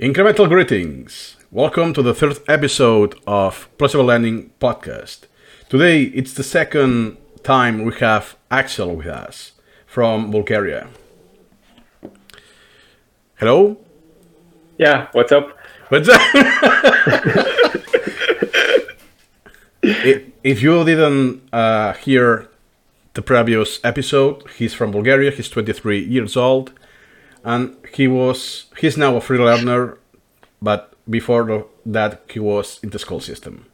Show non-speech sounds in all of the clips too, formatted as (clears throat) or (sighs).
Incremental greetings. Welcome to the third episode of Pleasurable Learning podcast. Today it's the second time we have Axel with us from Bulgaria. Hello? Yeah, what's up? What's up? (laughs) If you didn't uh, hear the previous episode, he's from Bulgaria, he's 23 years old, and he was he's now a free learner, but before that he was in the school system.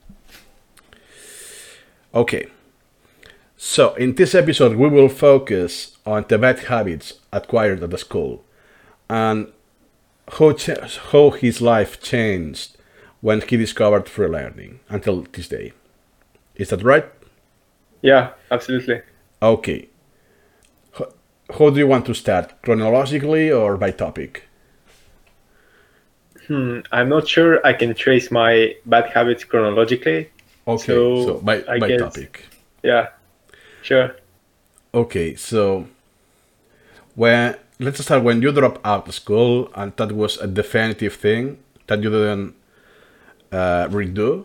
Okay. So in this episode we will focus on the bad habits acquired at the school and how, how his life changed when he discovered free learning until this day. Is that right? Yeah, absolutely. Okay. How do you want to start? Chronologically or by topic? Hmm, I'm not sure I can trace my bad habits chronologically. Okay, So, so, by, I by guess- topic. Yeah, sure. Okay, so when let's start when you drop out of school and that was a definitive thing that you didn't uh, redo.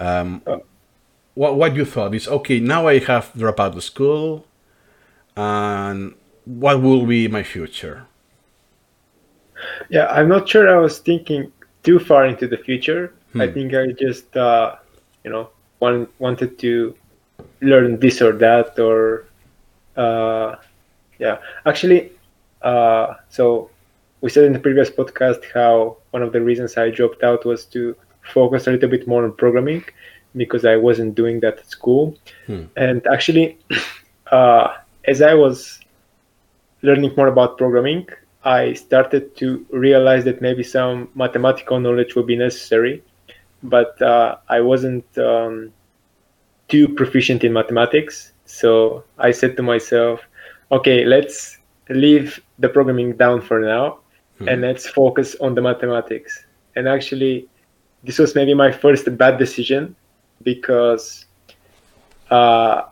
Um, Oh. what what you thought is okay. Now I have dropped out of school, and what will be my future? Yeah, I'm not sure I was thinking too far into the future. I Hmm. think I just, uh, you know, one, wanted to learn this or that, or, uh, yeah. Actually, uh, so we said in the previous podcast how one of the reasons I dropped out was to focus a little bit more on programming because I wasn't doing that at school. Hmm. And actually, (clears throat) uh, as I was learning more about programming, I started to realize that maybe some mathematical knowledge would be necessary, but uh, I wasn't um, too proficient in mathematics. So I said to myself, okay, let's leave the programming down for now and let's focus on the mathematics. And actually, this was maybe my first bad decision because uh,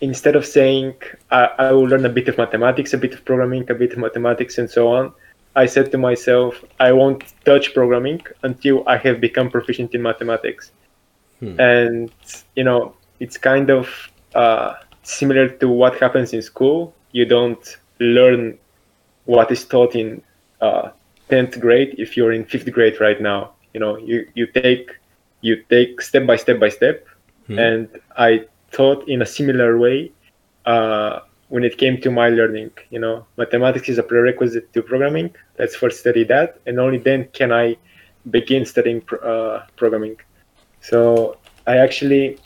instead of saying I, I will learn a bit of mathematics, a bit of programming, a bit of mathematics, and so on, I said to myself, I won't touch programming until I have become proficient in mathematics. And, you know, it's kind of uh, similar to what happens in school. You don't learn what is taught in uh, 10th grade if you're in fifth grade right now. You know, you, you take you take step by step by step. And I thought in a similar way uh, when it came to my learning. You know, mathematics is a prerequisite to programming. Let's first study that, and only then can I begin studying uh, programming. So I actually,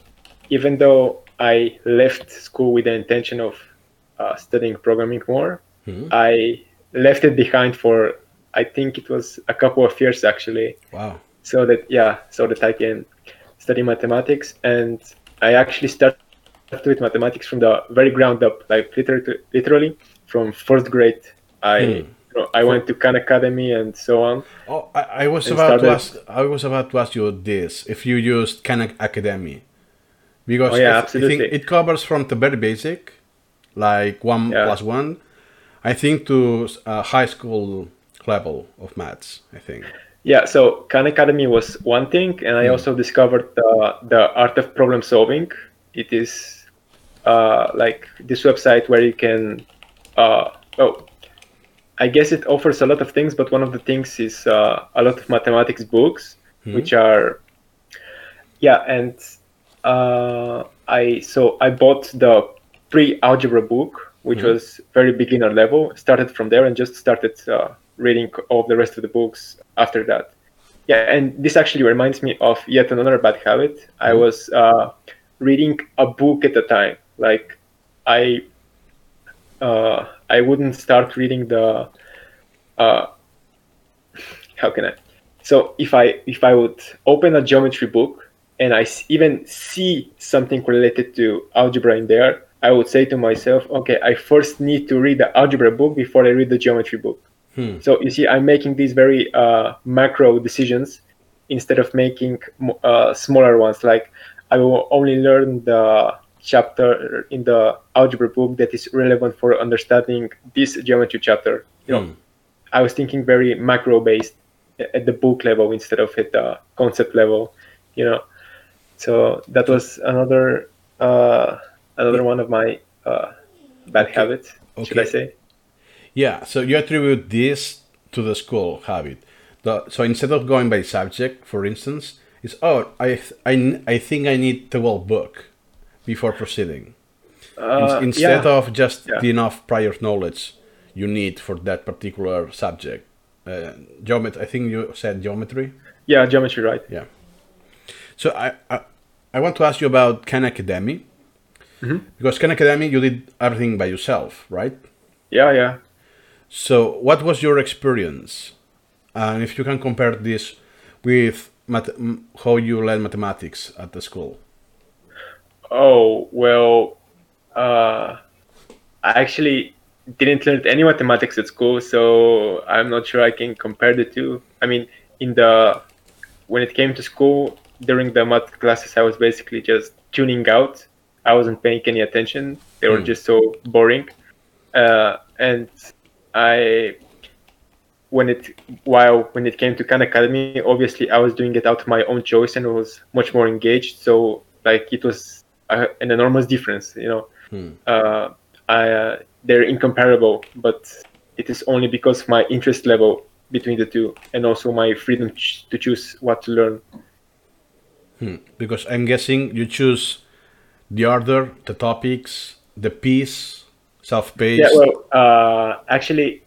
even though I left school with the intention of uh, studying programming more, I left it behind for I think it was a couple of years actually Wow. so that yeah so that i can study mathematics and i actually started with mathematics from the very ground up like literally, literally from first grade i you know, i went to khan academy and so on Oh, I, I was about to ask. I was about to ask you this. If you used Khan Academy, because Oh, yeah, I, th- I think it covers from the very basic, like one Yeah. plus one, I think to uh, high school level of maths. I think. Yeah so khan academy was one thing and i also discovered the, the art of problem solving. It is uh, like this website where you can uh, oh i guess it offers a lot of things but one of the things is uh, a lot of mathematics books which are yeah and uh, i so i bought the pre-algebra book which was very beginner level started from there and just started uh, reading all the rest of the books after that. Yeah and this actually reminds me of yet another bad habit. I was uh, reading a book at a time. Like i uh, i wouldn't start reading the uh, how can i? So if i if i would open a geometry book and I even see something related to algebra in there i would say to myself okay i first need to read the algebra book before i read the geometry book so you see i'm making these very uh, macro decisions instead of making uh, smaller ones like i will only learn the chapter in the algebra book that is relevant for understanding this geometry chapter you know I was thinking very macro based at the book level instead of at the concept level, you know. So that was another uh, another one of my uh, bad Okay. habits, should I say? Yeah, so you attribute this to the school habit. The, so instead of going by subject, for instance, it's oh, I, th- I, n- I think I need the whole book before proceeding. In- Uh, instead yeah. of just Yeah. the enough prior knowledge you need for that particular subject. Uh, geometry, I think you said geometry. yeah, geometry, right? Yeah. So I, I, I want to ask you about Khan Academy. Because Khan Academy, you did everything by yourself, right? Yeah, yeah. So, what was your experience? And if you can compare this with how you learn mathematics at the school. Oh well, uh, I actually didn't learn any mathematics at school, so I'm not sure I can compare the two. I mean, in the when it came to school during the math classes, I was basically just tuning out. I wasn't paying any attention. They were Hmm. just so boring, uh, and I when it while when it came to Khan Academy, obviously I was doing it out of my own choice and was much more engaged. So like it was uh, an enormous difference, you know. Hmm. Uh, I, uh, they're incomparable, but it is only because of my interest level between the two, and also my freedom ch- to choose what to learn. Hmm. Because I'm guessing you choose the order, the topics, the piece, self-paced. Yeah, well, uh, actually,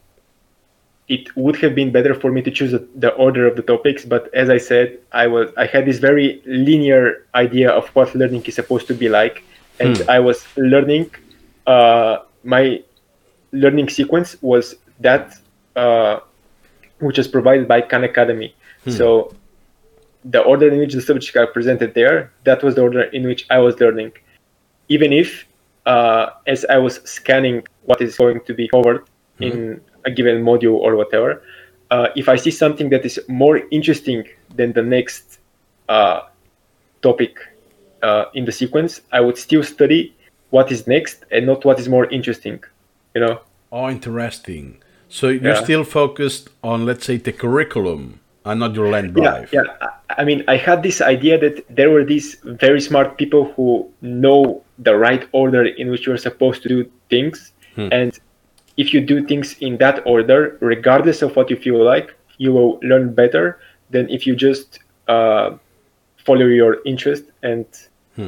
it would have been better for me to choose the- order of the topics, but as I said, I was I had this very linear idea of what learning is supposed to be like, and Hmm. I was learning. Uh, my learning sequence was that uh, which is provided by Khan Academy. So the order in which the subjects are presented there, that was the order in which I was learning. Even if, uh, as I was scanning what is going to be covered in a given module or whatever, uh, if I see something that is more interesting than the next uh, topic uh, in the sequence, I would still study what is next and not what is more interesting. You know? Oh, interesting. So you're Yeah. still focused on, let's say, the curriculum and not your learn drive. Yeah, yeah. I- mean, I had this idea that there were these very smart people who know the right order in which you're supposed to do things, and if you do things in that order, regardless of what you feel like, you will learn better than if you just uh, follow your interest and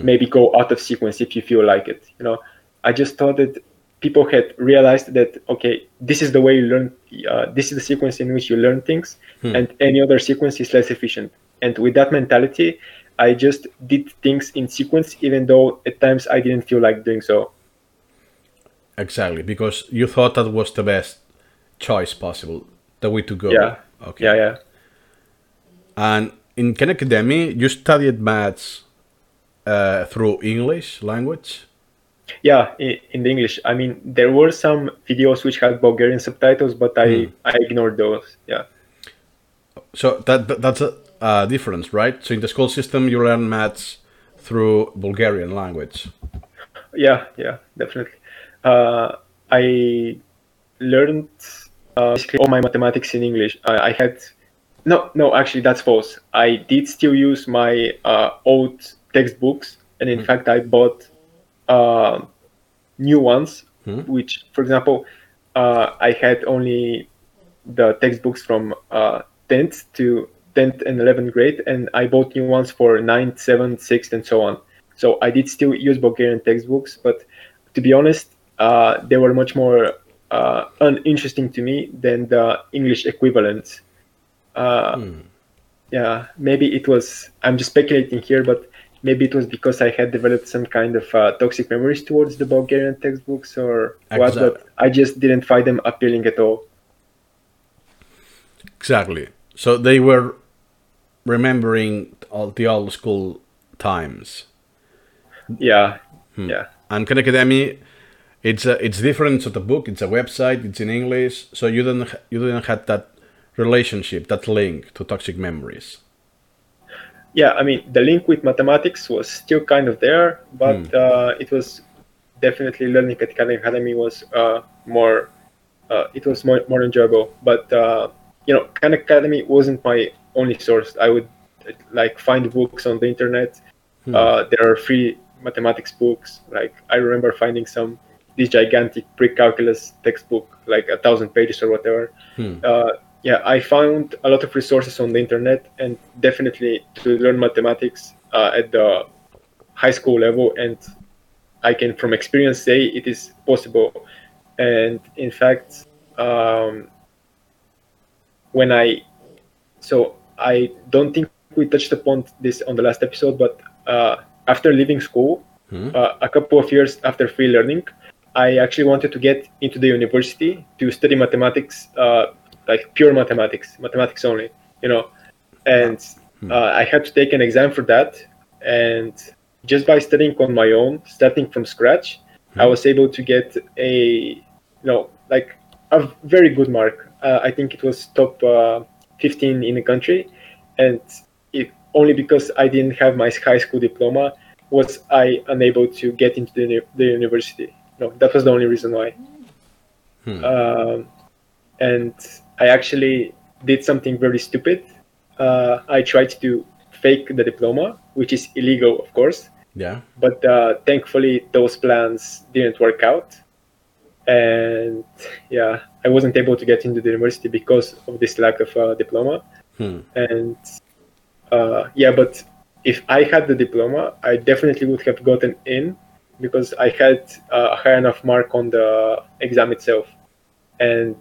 maybe go out of sequence if you feel like it. You know, I just thought that people had realized that okay, this is the way you learn. Uh, this is the sequence in which you learn things, and any other sequence is less efficient. And with that mentality, I just did things in sequence, even though at times I didn't feel like doing so. Exactly, because you thought that was the best choice possible, the way to go. Yeah. Okay. Yeah, yeah. And in Khan Academy, you studied maths uh, through English language. Yeah, in, the English. I mean, there were some videos which had Bulgarian subtitles, but I, I ignored those. Yeah. So that, that that's a uh, difference, right? So in the school system, you learn maths through Bulgarian language. Yeah, yeah, definitely. Uh, I learned uh, basically all my mathematics in English. I, I had no, no, actually, that's false. I did still use my uh, old textbooks, and in fact, I bought uh, new ones. Which, for example, uh, I had only the textbooks from uh, 10th to 10th and 11th grade, and I bought new ones for 9th, 7th, 6th, and so on. So I did still use Bulgarian textbooks, but to be honest, uh, they were much more uh, uninteresting to me than the English equivalents. Uh, Yeah, maybe it was. I'm just speculating here, but maybe it was because I had developed some kind of uh, toxic memories towards the Bulgarian textbooks or what, but I just didn't find them appealing at all. Exactly. So they were remembering all the old school times. Yeah, yeah. And Khan Academy, it's a, it's different. So the book, it's a website, it's in English. So you don't you didn't have that relationship, that link to toxic memories. yeah i mean the link with mathematics was still kind of there but uh, it was definitely learning at Khan academy was uh, more uh, it was more, more enjoyable. But uh, you know, Khan Academy wasn't my only source. I would like find books on the internet. Hmm. Uh, there are free mathematics books. Like I remember finding some this gigantic pre-calculus textbook, like a thousand pages or whatever. Hmm. Uh, yeah, I found a lot of resources on the internet, and definitely to learn mathematics uh, at the high school level, and I can from experience say it is possible. And in fact, um, when I so I don't think we touched upon this on the last episode, but uh, after leaving school, Hmm. uh, a couple of years after free learning, I actually wanted to get into the university to study mathematics, uh, like pure mathematics, mathematics only, you know. And uh, I had to take an exam for that. And just by studying on my own, starting from scratch, I was able to get a, you know, like a very good mark. Uh, I think it was top uh, 15 in the country. And it, only because I didn't have my high school diploma was I unable to get into the, the university. No, that was the only reason why. Hmm. Um, and I actually did something very stupid. Uh, I tried to fake the diploma, which is illegal, of course. Yeah. But uh, thankfully, those plans didn't work out. And yeah, I wasn't able to get into the university because of this lack of uh, diploma. Hmm. And uh, yeah, but if I had the diploma, I definitely would have gotten in because I had uh, a high enough mark on the exam itself. And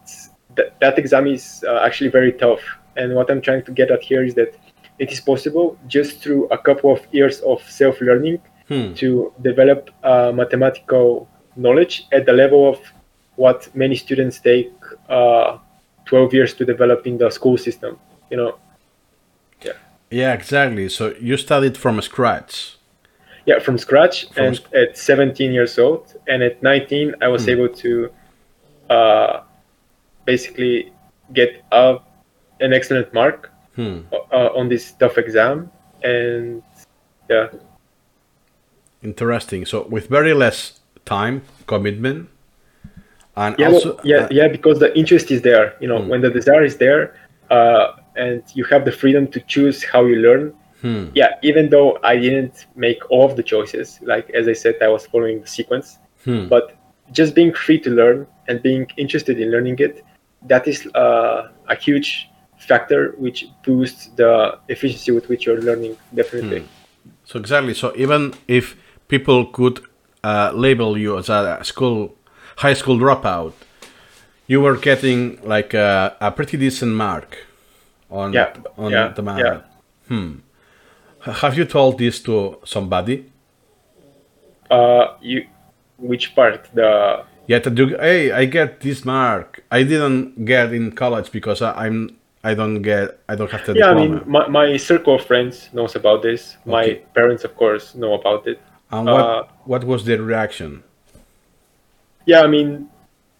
th- that exam is uh, actually very tough. And what I'm trying to get at here is that it is possible just through a couple of years of self learning Hmm. to develop uh, mathematical knowledge at the level of what many students take uh, 12 years to develop in the school system. You know, Yeah, yeah exactly. So you studied from scratch. yeah, from scratch. From and sc- at 17 years old, and at 19, I was able to uh, basically get a, an excellent mark Hmm. uh, on this tough exam. And yeah, Interesting. So with very less time commitment, and yeah, also well, yeah, uh, yeah, because the interest is there. You know, when the desire is there, uh, and you have the freedom to choose how you learn. hmm. Yeah, even though I didn't make all of the choices, like as I said, I was following the sequence. Hmm. But just being free to learn and being interested in learning it, that is uh, a huge factor which boosts the efficiency with which you're learning. Definitely. So exactly. So even if people could uh, label you as a school, high school dropout, you were getting like a, a pretty decent mark on Yeah, on yeah, the math. yeah. Hmm. Have you told this to somebody? Uh, you, which part? The Yeah, that you, hey, I get this mark. I didn't get in college because I, I'm I don't get I don't have the yeah, I mean, my, my circle of friends knows about this. My parents, of course, know about it. and what uh, what was their reaction? Yeah, I mean,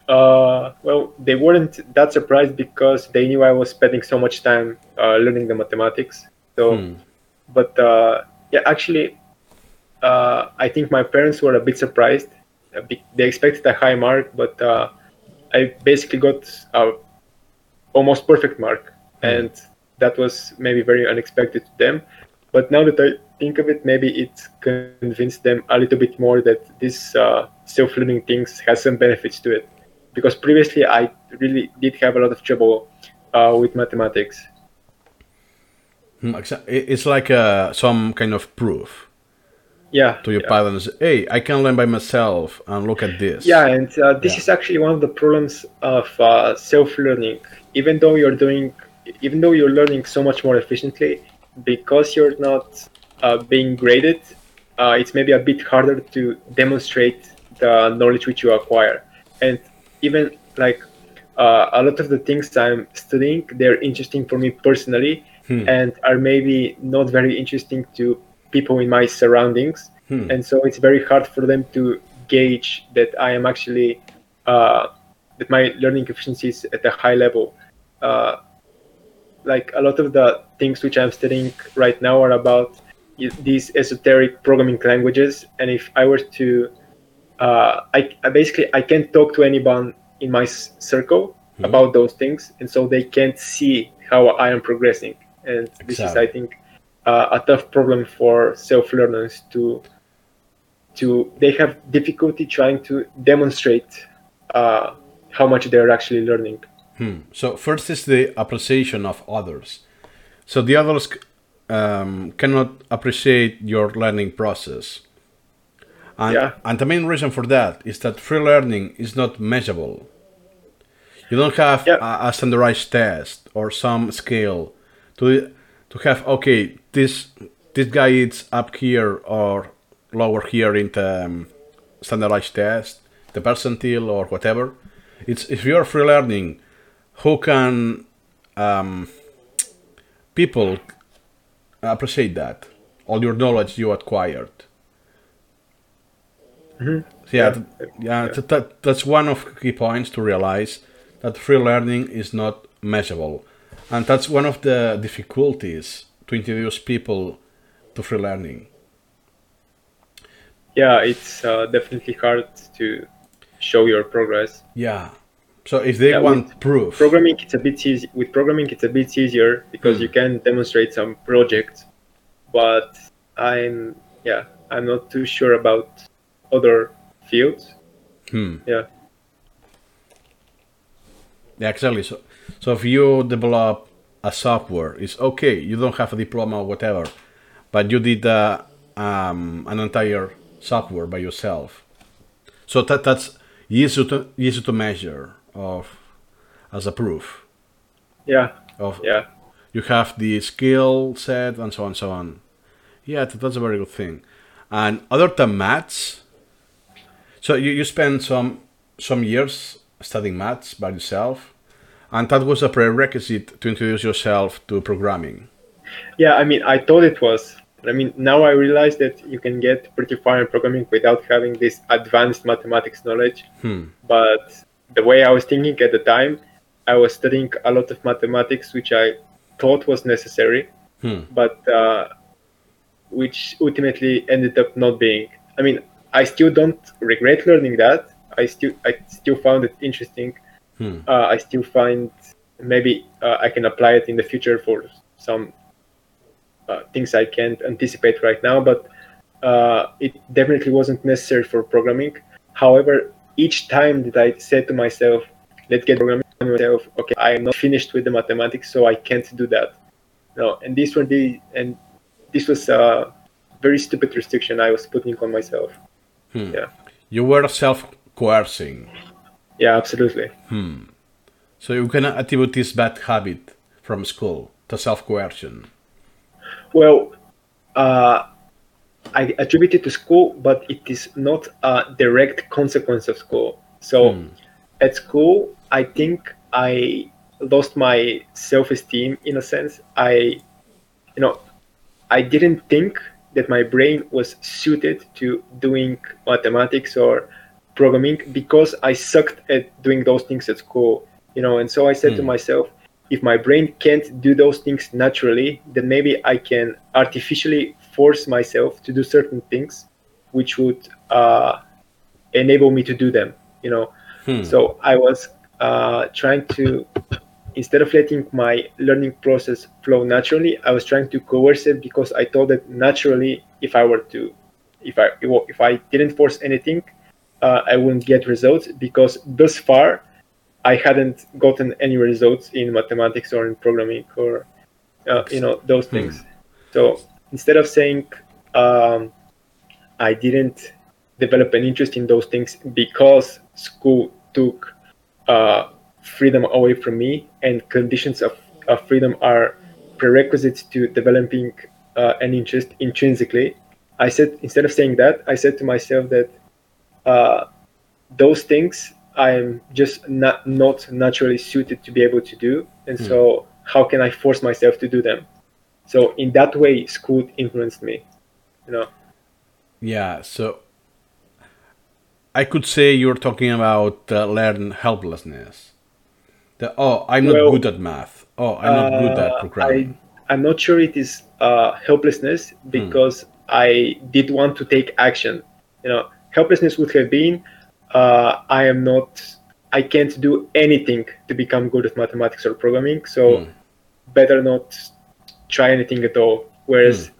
uh, well, they weren't that surprised because they knew I was spending so much time uh, learning the mathematics. So, Hmm. but uh, yeah, actually, uh, I think my parents were a bit surprised. They expected a high mark, but uh, I basically got a almost perfect mark, and that was maybe very unexpected to them. But now that I think of it, maybe it convinced them a little bit more that this uh, self-learning things has some benefits to it. Because previously I really did have a lot of trouble uh, with mathematics. Hmm, It's like uh, some kind of proof Yeah. to your yeah. parents. Hey, I can learn by myself, and look at this. Yeah, and uh, this Yeah. is actually one of the problems of uh, self-learning. Even though you're doing, even though you're learning so much more efficiently, because you're not uh, being graded, uh, it's maybe a bit harder to demonstrate the knowledge which you acquire. And even like uh, a lot of the things I'm studying, they're interesting for me personally, Hmm. and are maybe not very interesting to people in my surroundings Hmm. and so it's very hard for them to gauge that I am actually uh, that my learning efficiency is at a high level. Uh, like a lot of the things which I'm studying right now are about these esoteric programming languages, and if I were to, uh, I, I basically I can't talk to anyone in my s- circle about those things, and so they can't see how I am progressing. And this is, I think, uh, a tough problem for self-learners to to they have difficulty trying to demonstrate uh, how much they're actually learning. Hmm. So first is the appreciation of others. So the others um, cannot appreciate your learning process. And, Yeah. and the main reason for that is that free learning is not measurable. You don't have a, a standardized test or some scale to to have okay this this guy is up here or lower here in the um, standardized test, the percentile or whatever. It's if you're free learning, who can um, people appreciate that all your knowledge you acquired. Yeah, Yeah. yeah, th- that, that's one of the key points to realize that free learning is not measurable, and that's one of the difficulties to introduce people to free learning. Yeah, it's uh, definitely hard to show your progress. Yeah, so if they Yeah, want proof, Programming, it's a bit easy. With programming, it's a bit easier because Hmm. you can demonstrate some projects. But I'm, yeah, I'm not too sure about other fields. hmm, Yeah, yeah, exactly. So, so if you develop a software, it's okay. You don't have a diploma or whatever, but you did uh, um, an entire software by yourself. So that that's easy to easy to measure of as a proof yeah, of yeah, you have the skill set and so on and so on. Yeah, that's a very good thing. And other than maths, so you, you spent some some years studying maths by yourself, and that was a prerequisite to introduce yourself to programming. yeah. I mean, I thought it was. I mean, now I realize that you can get pretty far in programming without having this advanced mathematics knowledge. Hmm. But the way I was thinking at the time, I was studying a lot of mathematics, which I thought was necessary, Hmm. but uh, which ultimately ended up not being. I mean, I still don't regret learning that. I still I still found it interesting. Hmm. Uh, I still find maybe uh, I can apply it in the future for some uh, things I can't anticipate right now, but uh, it definitely wasn't necessary for programming. However, each time that I said to myself, let's get programming myself, okay, I am not finished with the mathematics, so I can't do that. No, and this one, the and this was a very stupid restriction I was putting on myself. Hmm. Yeah. You were self coercing, Yeah, absolutely. Hmm. so you can attribute this bad habit from school to self coercion. Well, uh, I attribute it to school, but it is not a direct consequence of school. So Hmm. at school, I think I lost my self-esteem in a sense. I, you know, I didn't think that my brain was suited to doing mathematics or programming because I sucked at doing those things at school. You know, and so I said to Hmm. myself, if my brain can't do those things naturally, then maybe I can artificially force myself to do certain things, which would uh, enable me to do them. You know, Hmm. so I was uh, trying to, instead of letting my learning process flow naturally, I was trying to coerce it because I thought that naturally, if I were to, if I if I didn't force anything, uh, I wouldn't get results because thus far, I hadn't gotten any results in mathematics or in programming or, uh, you know, those things. So instead of saying um, I didn't develop an interest in those things because school took uh, freedom away from me, and conditions of, of freedom are prerequisites to developing uh, an interest intrinsically. I said instead of saying that, I said to myself that uh, those things I am just not not naturally suited to be able to do, and so how can I force myself to do them? So in that way, school influenced me. You know. Yeah, so I could say you're talking about uh, learn helplessness. The, oh, I'm not Well, good at math. Oh, I'm not good at Uh, programming. I, I'm not sure it is uh, helplessness because I did want to take action. You know, helplessness would have been uh, I am not I can't do anything to become good at mathematics or programming. So better not try anything at all. Whereas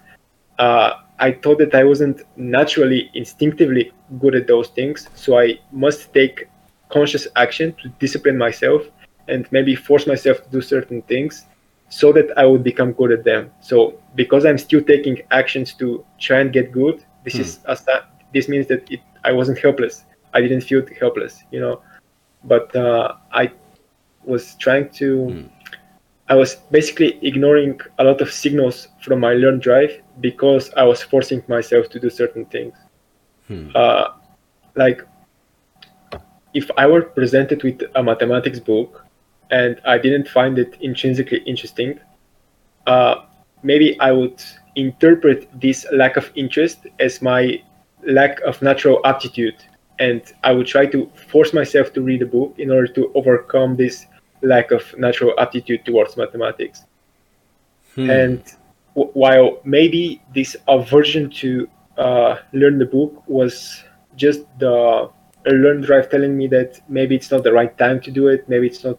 uh, I thought that I wasn't naturally, instinctively good at those things. So I must take conscious action to discipline myself and maybe force myself to do certain things so that I would become good at them. So because I'm still taking actions to try and get good, this is a, sta- this means that it, I wasn't helpless. I didn't feel helpless, you know. But uh, I was trying to. I was basically ignoring a lot of signals from my learn drive because I was forcing myself to do certain things. Uh, like if I were presented with a mathematics book and I didn't find it intrinsically interesting, uh, maybe I would interpret this lack of interest as my lack of natural aptitude. And I would try to force myself to read a book in order to overcome this lack of natural aptitude towards mathematics. And w- while maybe this aversion to uh, learn the book was just the a learn drive telling me that maybe it's not the right time to do it, maybe it's not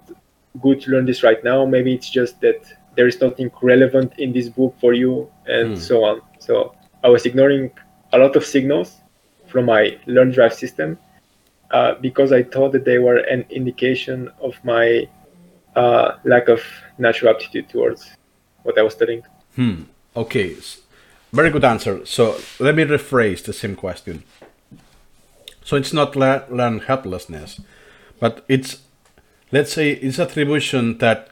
good to learn this right now, maybe it's just that there is nothing relevant in this book for you, and so on. So I was ignoring a lot of signals from my learn drive system uh, because I thought that they were an indication of my uh, lack of natural aptitude towards what I was studying. Hmm. Okay, very good answer. So let me rephrase the same question. So it's not le- learn helplessness, but it's let's say it's attribution that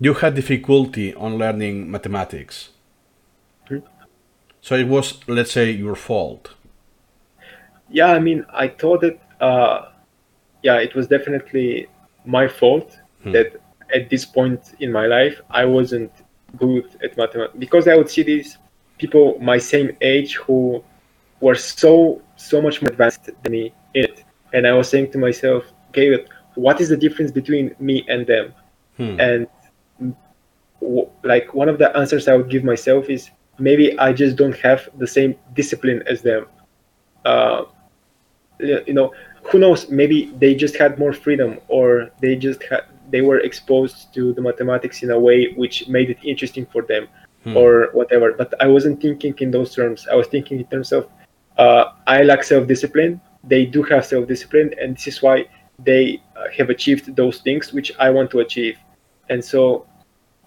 you had difficulty on learning mathematics. So it was, let's say, your fault. yeah i mean i thought that uh, yeah it was definitely my fault that at this point in my life i wasn't good at mathematics. Because i would see these people my same age who were so so much more advanced than me in it. And i was saying to myself okay but what is the difference between me and them? And w- like one of the answers i would give myself is maybe i just don't have the same discipline as them. Uh, you know who knows? Maybe they just had more freedom or they just had they were exposed to the mathematics in a way which made it interesting for them or whatever. But i wasn't thinking in those terms. I was thinking in terms of uh, i lack self-discipline. They do have self-discipline and this is why they uh, have achieved those things which i want to achieve. And so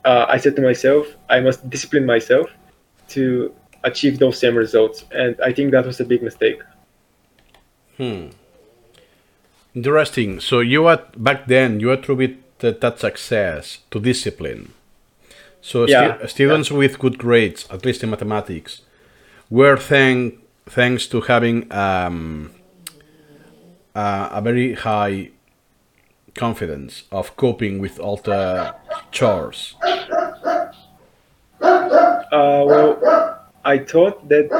uh, i said to myself i must discipline myself to achieve those same results. And i think that was a big mistake. Hmm. Interesting. So you were back then you attribute that, that success to discipline. So Yeah, stu- students with good grades, at least in mathematics, were thank thanks to having um, uh, a very high confidence of coping with all the chores. Uh, well, I thought that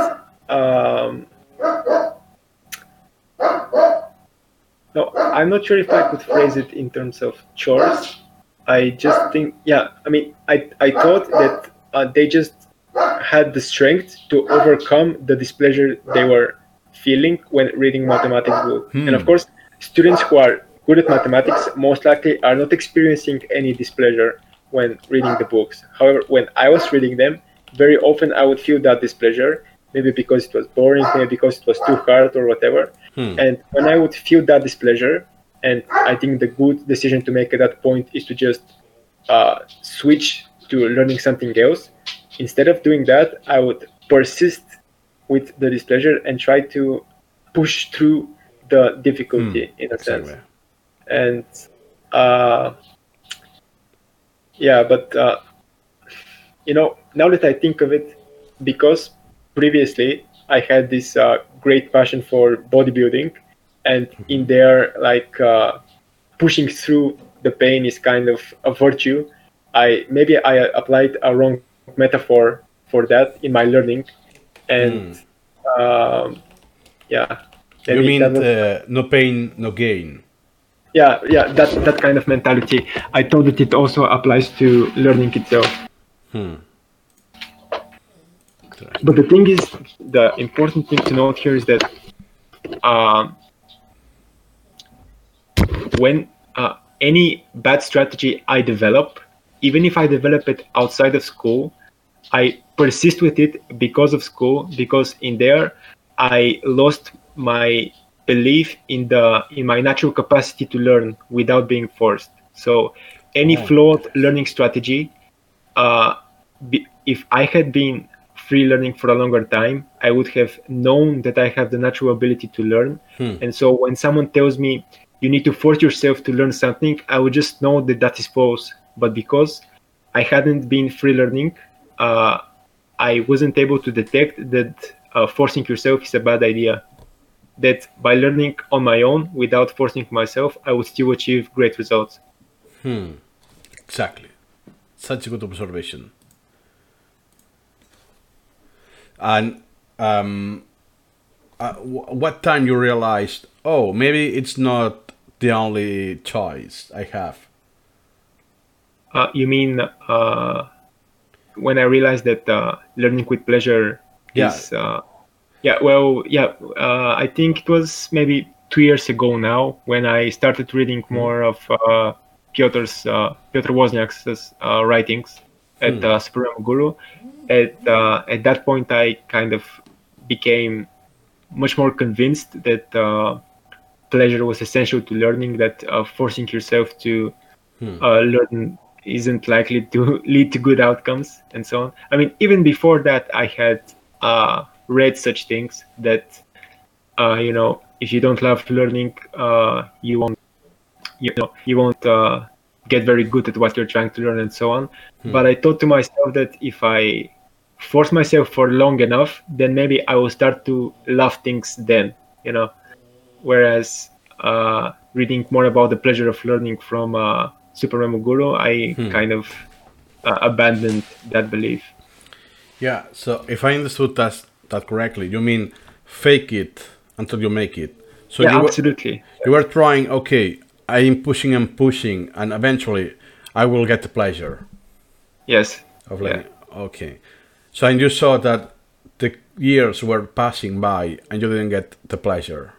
um, no, I'm not sure if I could phrase it in terms of chores. I just think, yeah, I mean, I, I thought that uh, they just had the strength to overcome the displeasure they were feeling when reading mathematics book. And of course, students who are good at mathematics most likely are not experiencing any displeasure when reading the books. However, when I was reading them, very often I would feel that displeasure, maybe because it was boring, maybe because it was too hard or whatever. And when I would feel that displeasure, and I think the good decision to make at that point is to just uh, switch to learning something else. Instead of doing that, I would persist with the displeasure and try to push through the difficulty in a sense and uh, yeah but uh, you know now that i think of it because previously i had this uh, great passion for bodybuilding. And in there like uh, pushing through the pain is kind of a virtue. I maybe i applied a wrong metaphor for that in my learning. And um, yeah. You mean was- uh, no pain, no gain? yeah yeah that that kind of mentality. I thought that it also applies to learning itself but the thing is the important thing to note here is that um, when uh, any bad strategy I develop, even if I develop it outside of school, I persist with it because of school, because in there I lost my belief in the in my natural capacity to learn without being forced. So any flawed learning strategy, uh, be, if I had been free learning for a longer time, I would have known that I have the natural ability to learn. And so when someone tells me you need to force yourself to learn something, I would just know that that is false. But because I hadn't been free learning, uh, I wasn't able to detect that uh, forcing yourself is a bad idea. That by learning on my own without forcing myself, I would still achieve great results. Hmm. Exactly. Such a good observation. And um, uh, w- what time you realized, oh, maybe it's not the only choice I have. Uh, you mean uh, when I realized that uh, learning with pleasure Yeah. is, uh, yeah, well, yeah, uh, I think it was maybe two years ago now when I started reading more of uh, Piotr's, uh, Piotr Wozniak's uh, writings at uh, SuperMemo Guru. At uh, at that point, I kind of became much more convinced that uh, pleasure was essential to learning. That uh, forcing yourself to uh, learn isn't likely to (laughs) lead to good outcomes and so on. I mean, even before that, I had uh, read such things that uh, you know, if you don't love learning, uh, you won't, you know, you won't uh, get very good at what you're trying to learn and so on. But I thought to myself that if I force myself for long enough, then maybe I will start to love things then, you know. Whereas uh, reading more about the pleasure of learning from uh, SuperMemo Guru, I kind of uh, abandoned that belief. Yeah, so if I understood that, that correctly, you mean fake it until you make it. So yeah, you, were, absolutely. you were trying, okay, I am pushing and pushing, and eventually I will get the pleasure Yes. of Yeah. learning. Okay. So and you saw that the years were passing by and you didn't get the pleasure.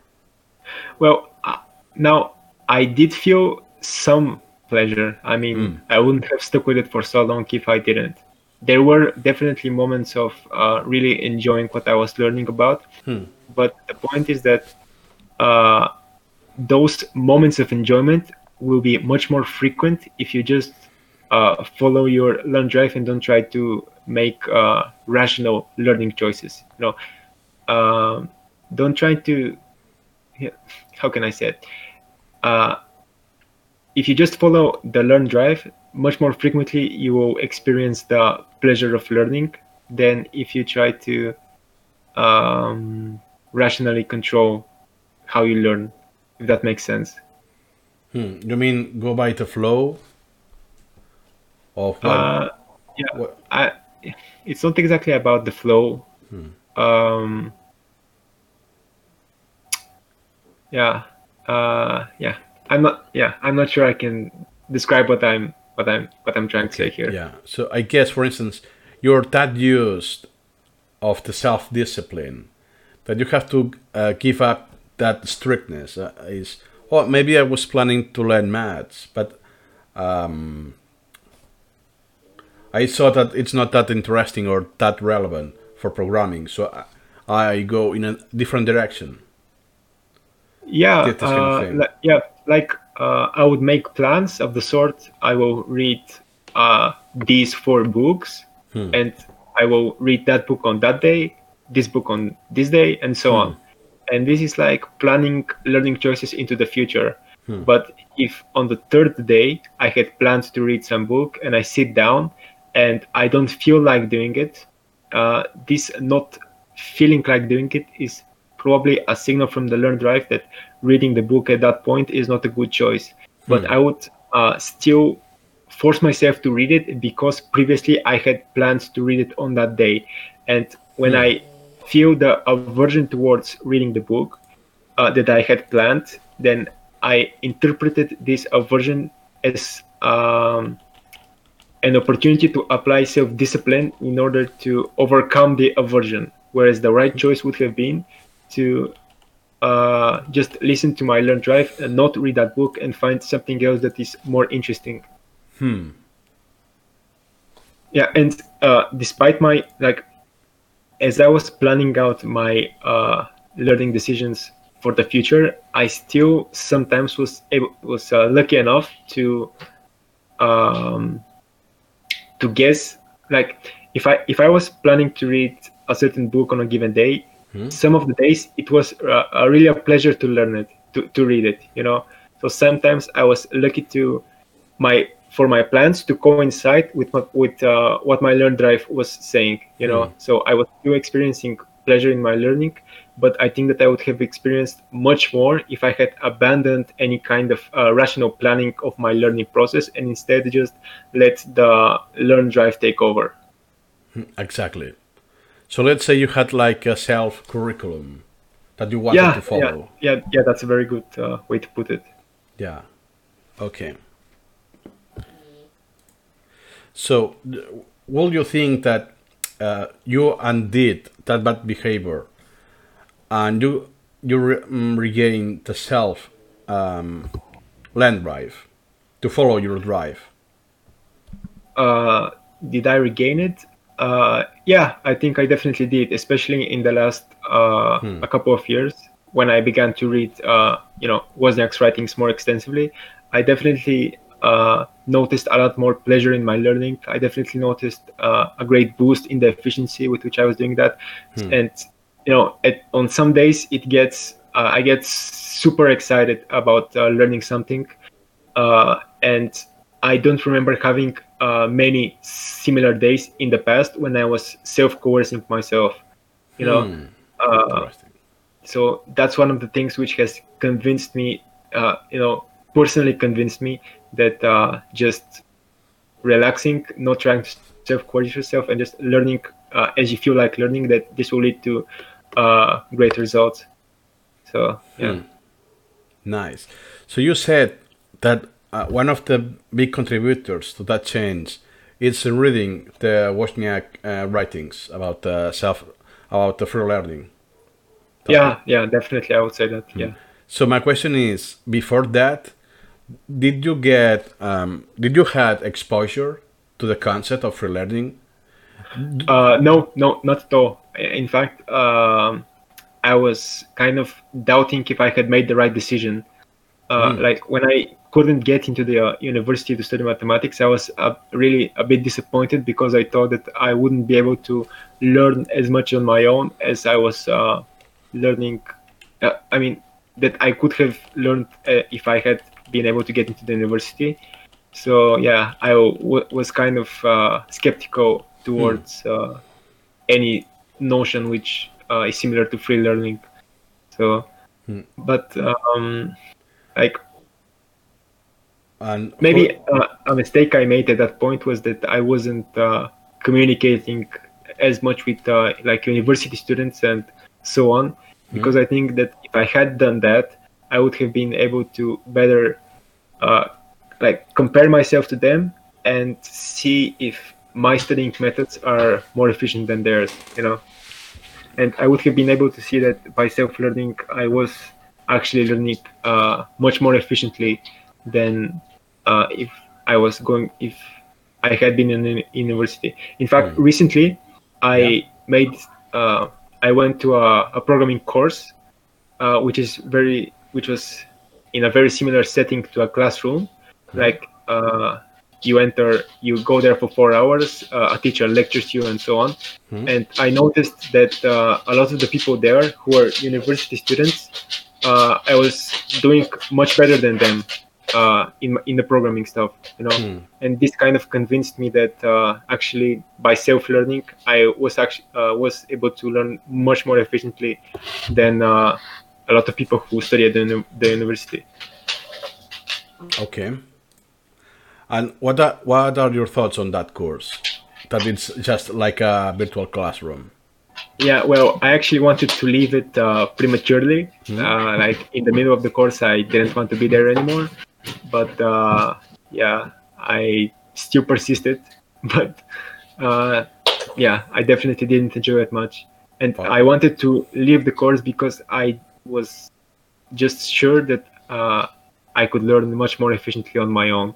Well, uh, now I did feel some pleasure. I mean, I wouldn't have stuck with it for so long if I didn't. There were definitely moments of uh, really enjoying what I was learning about, but the point is that uh, those moments of enjoyment will be much more frequent if you just uh, follow your learn drive and don't try to make uh, rational learning choices. You know, um, don't try to yeah, how can I say it? Uh, if you just follow the learn drive, much more frequently you will experience the pleasure of learning than if you try to um, rationally control how you learn, if that makes sense. Hmm. You mean go by the flow of what? Uh, yeah, what I, it's not exactly about the flow. Um, yeah, uh, yeah. I'm not. Yeah, I'm not sure I can describe what I'm what I'm what I'm trying to say here. Yeah. So I guess, for instance, you're that used of the self-discipline that you have to uh, give up that strictness. Uh, is oh, maybe I was planning to learn maths, but um, I saw that it's not that interesting or that relevant for programming, so I, I go in a different direction. Yeah, kind of uh, yeah. Like uh, I would make plans of the sort. I will read uh, these four books, Hmm. and I will read that book on that day, this book on this day, and so Hmm. on. And this is like planning learning choices into the future. Hmm. But if on the third day I had planned to read some book and I sit down and I don't feel like doing it, uh, this not feeling like doing it is probably a signal from the learn drive that reading the book at that point is not a good choice. But I would uh, still force myself to read it because previously I had planned to read it on that day. And when I feel the aversion towards reading the book uh, that I had planned, then I interpreted this aversion as um, an opportunity to apply self discipline in order to overcome the aversion. Whereas the right choice would have been to uh, just listen to my Learn Drive and not read that book and find something else that is more interesting. Hmm. Yeah, and uh, despite my like, as I was planning out my uh, learning decisions for the future, I still sometimes was able was uh, lucky enough to um, to guess like if I if I was planning to read a certain book on a given day, Hmm. some of the days it was uh, a really a pleasure to learn it to, to read it you know so sometimes i was lucky to my for my plans to coincide with my, with uh, what my learn drive was saying you know Mm. so i was still experiencing pleasure in my learning but i think that i would have experienced much more if i had abandoned any kind of uh, rational planning of my learning process and instead just let the learn drive take over Exactly. So let's say you had like a self curriculum that you wanted yeah, to follow. yeah yeah yeah that's a very good uh, way to put it Yeah. Okay. So, will you think that uh, you undid that bad behavior, and you you re- mm, regain the self um, learn drive to follow your drive? uh, did I regain it? Uh, yeah, I think I definitely did, especially in the last uh, a couple of years when I began to read, uh, you know, Wozniak's writings more extensively. I definitely uh, noticed a lot more pleasure in my learning. I definitely noticed uh, a great boost in the efficiency with which I was doing that, and you know, at, on some days it gets, uh, I get super excited about uh, learning something, uh, and I don't remember having uh, many similar days in the past when I was self-coercing myself. You know, Hmm. uh, so that's one of the things which has convinced me, uh, you know, personally convinced me that uh, just relaxing, not trying to self-coerce yourself, and just learning uh, as you feel like learning, that this will lead to uh, great results. So yeah. Hmm. Nice. So you said that uh, one of the big contributors to that change is reading the Wozniak uh, writings about uh, self, about the free learning. Yeah, yeah, definitely. I would say that. Yeah. So my question is, before that, did you get, um, did you had exposure to the concept of free learning? Uh, no, no, not at all. In fact, um, I was kind of doubting if I had made the right decision. Uh, Like when I couldn't get into the uh, university to study mathematics, I was uh, really a bit disappointed because I thought that I wouldn't be able to learn as much on my own as I was uh, learning. Uh, I mean, that I could have learned uh, if I had been able to get into the university. So yeah, I w- was kind of uh, skeptical towards uh, any notion which uh, is similar to free learning. So, but um, like And maybe uh, a mistake I made at that point was that I wasn't uh, communicating as much with uh, like university students and so on, because I think that if I had done that, I would have been able to better uh, like compare myself to them and see if my studying methods are more efficient than theirs. You know, and I would have been able to see that by self-learning, I was actually learning uh, much more efficiently than uh, if I was going if I had been in a university. In fact, recently I made uh, I went to a, a programming course, uh, which is very which was in a very similar setting to a classroom, like. You enter, you go there for four hours. Uh, a teacher lectures you, and so on. And I noticed that uh, a lot of the people there who are university students, uh, I was doing much better than them uh, in in the programming stuff, you know. And this kind of convinced me that uh, actually by self learning, I was actually uh, was able to learn much more efficiently than uh, a lot of people who study at the, the university. Okay. And what are, what are your thoughts on that course? That it's just like a virtual classroom. Yeah, well, I actually wanted to leave it uh, prematurely. Uh, like in the middle of the course, I didn't want to be there anymore. But uh, yeah, I still persisted. (laughs) But uh, yeah, I definitely didn't enjoy it much. And Wow. I wanted to leave the course because I was just sure that uh, I could learn much more efficiently on my own.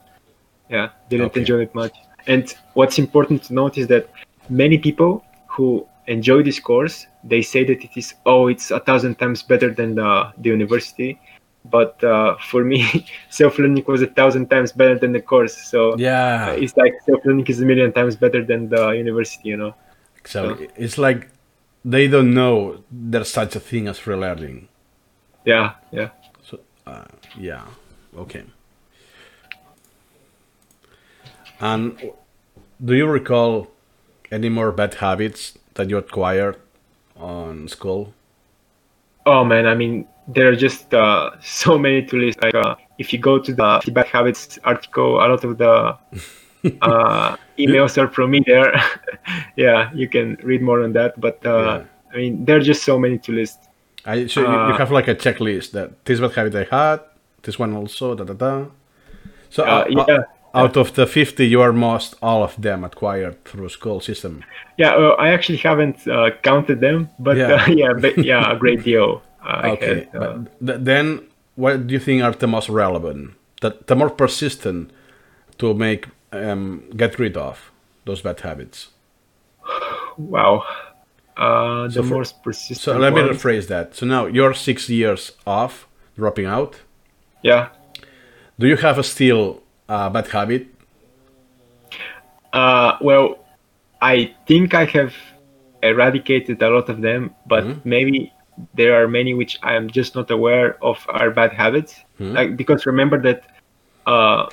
Yeah, didn't Okay. enjoy it much. And what's important to note is that many people who enjoy this course, they say that it is oh, it's a thousand times better than the, the university. But uh, for me, (laughs) self-learning was a thousand times better than the course. So Yeah, it's like self-learning is a million times better than the university. You know. so it's like they don't know there's such a thing as free learning. Yeah, yeah. So, uh, yeah, okay. And do you recall any more bad habits that you acquired on school? Oh man, I mean, there are just uh, (laughs) so many to list. Like, uh, if you go to the bad habits article, a lot of the (laughs) uh, emails are from me there. (laughs) yeah, you can read more on that. But uh, Yeah. I mean, there are just so many to list. I so you, Uh, have like a checklist that this bad habit I had, this one also, da da da. So uh, yeah. Out of the fifty, you are most all of them acquired through school system. Yeah, uh, I actually haven't uh, counted them, but Yeah. uh, (laughs) yeah, but, yeah, a great deal. Uh, Okay, had, uh, but th- then what do you think are the most relevant, the, the more persistent to make um, get rid of those bad habits? wow. Uh, the So for- most persistent. So let me rephrase that. So now you're six years off dropping out. Yeah. Do you have a still uh, bad habit? Uh, well, I think I have eradicated a lot of them, but Mhm. maybe there are many which I am just not aware of are bad habits. Mhm. Like because remember that uh,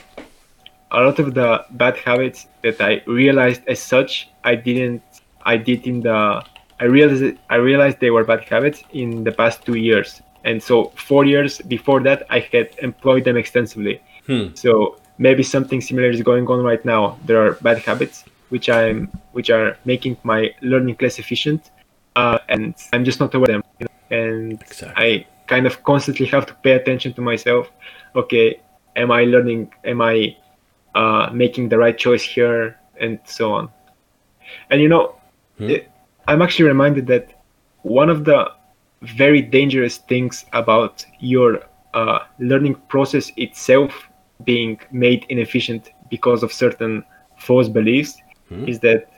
a lot of the bad habits that I realized as such, I didn't. I did in the. I realized I realized they were bad habits in the past two years, and so four years before that, I had employed them extensively. Hmm. So maybe something similar is going on right now. There are bad habits which I'm which are making my learning less efficient, uh, and I'm just not aware of them. You know? And Exactly. I kind of constantly have to pay attention to myself. Okay, am I learning? Am I uh, making the right choice here, and so on. And you know, Hmm. it- I'm actually reminded that one of the very dangerous things about your uh, learning process itself being made inefficient because of certain false beliefs Hmm. is that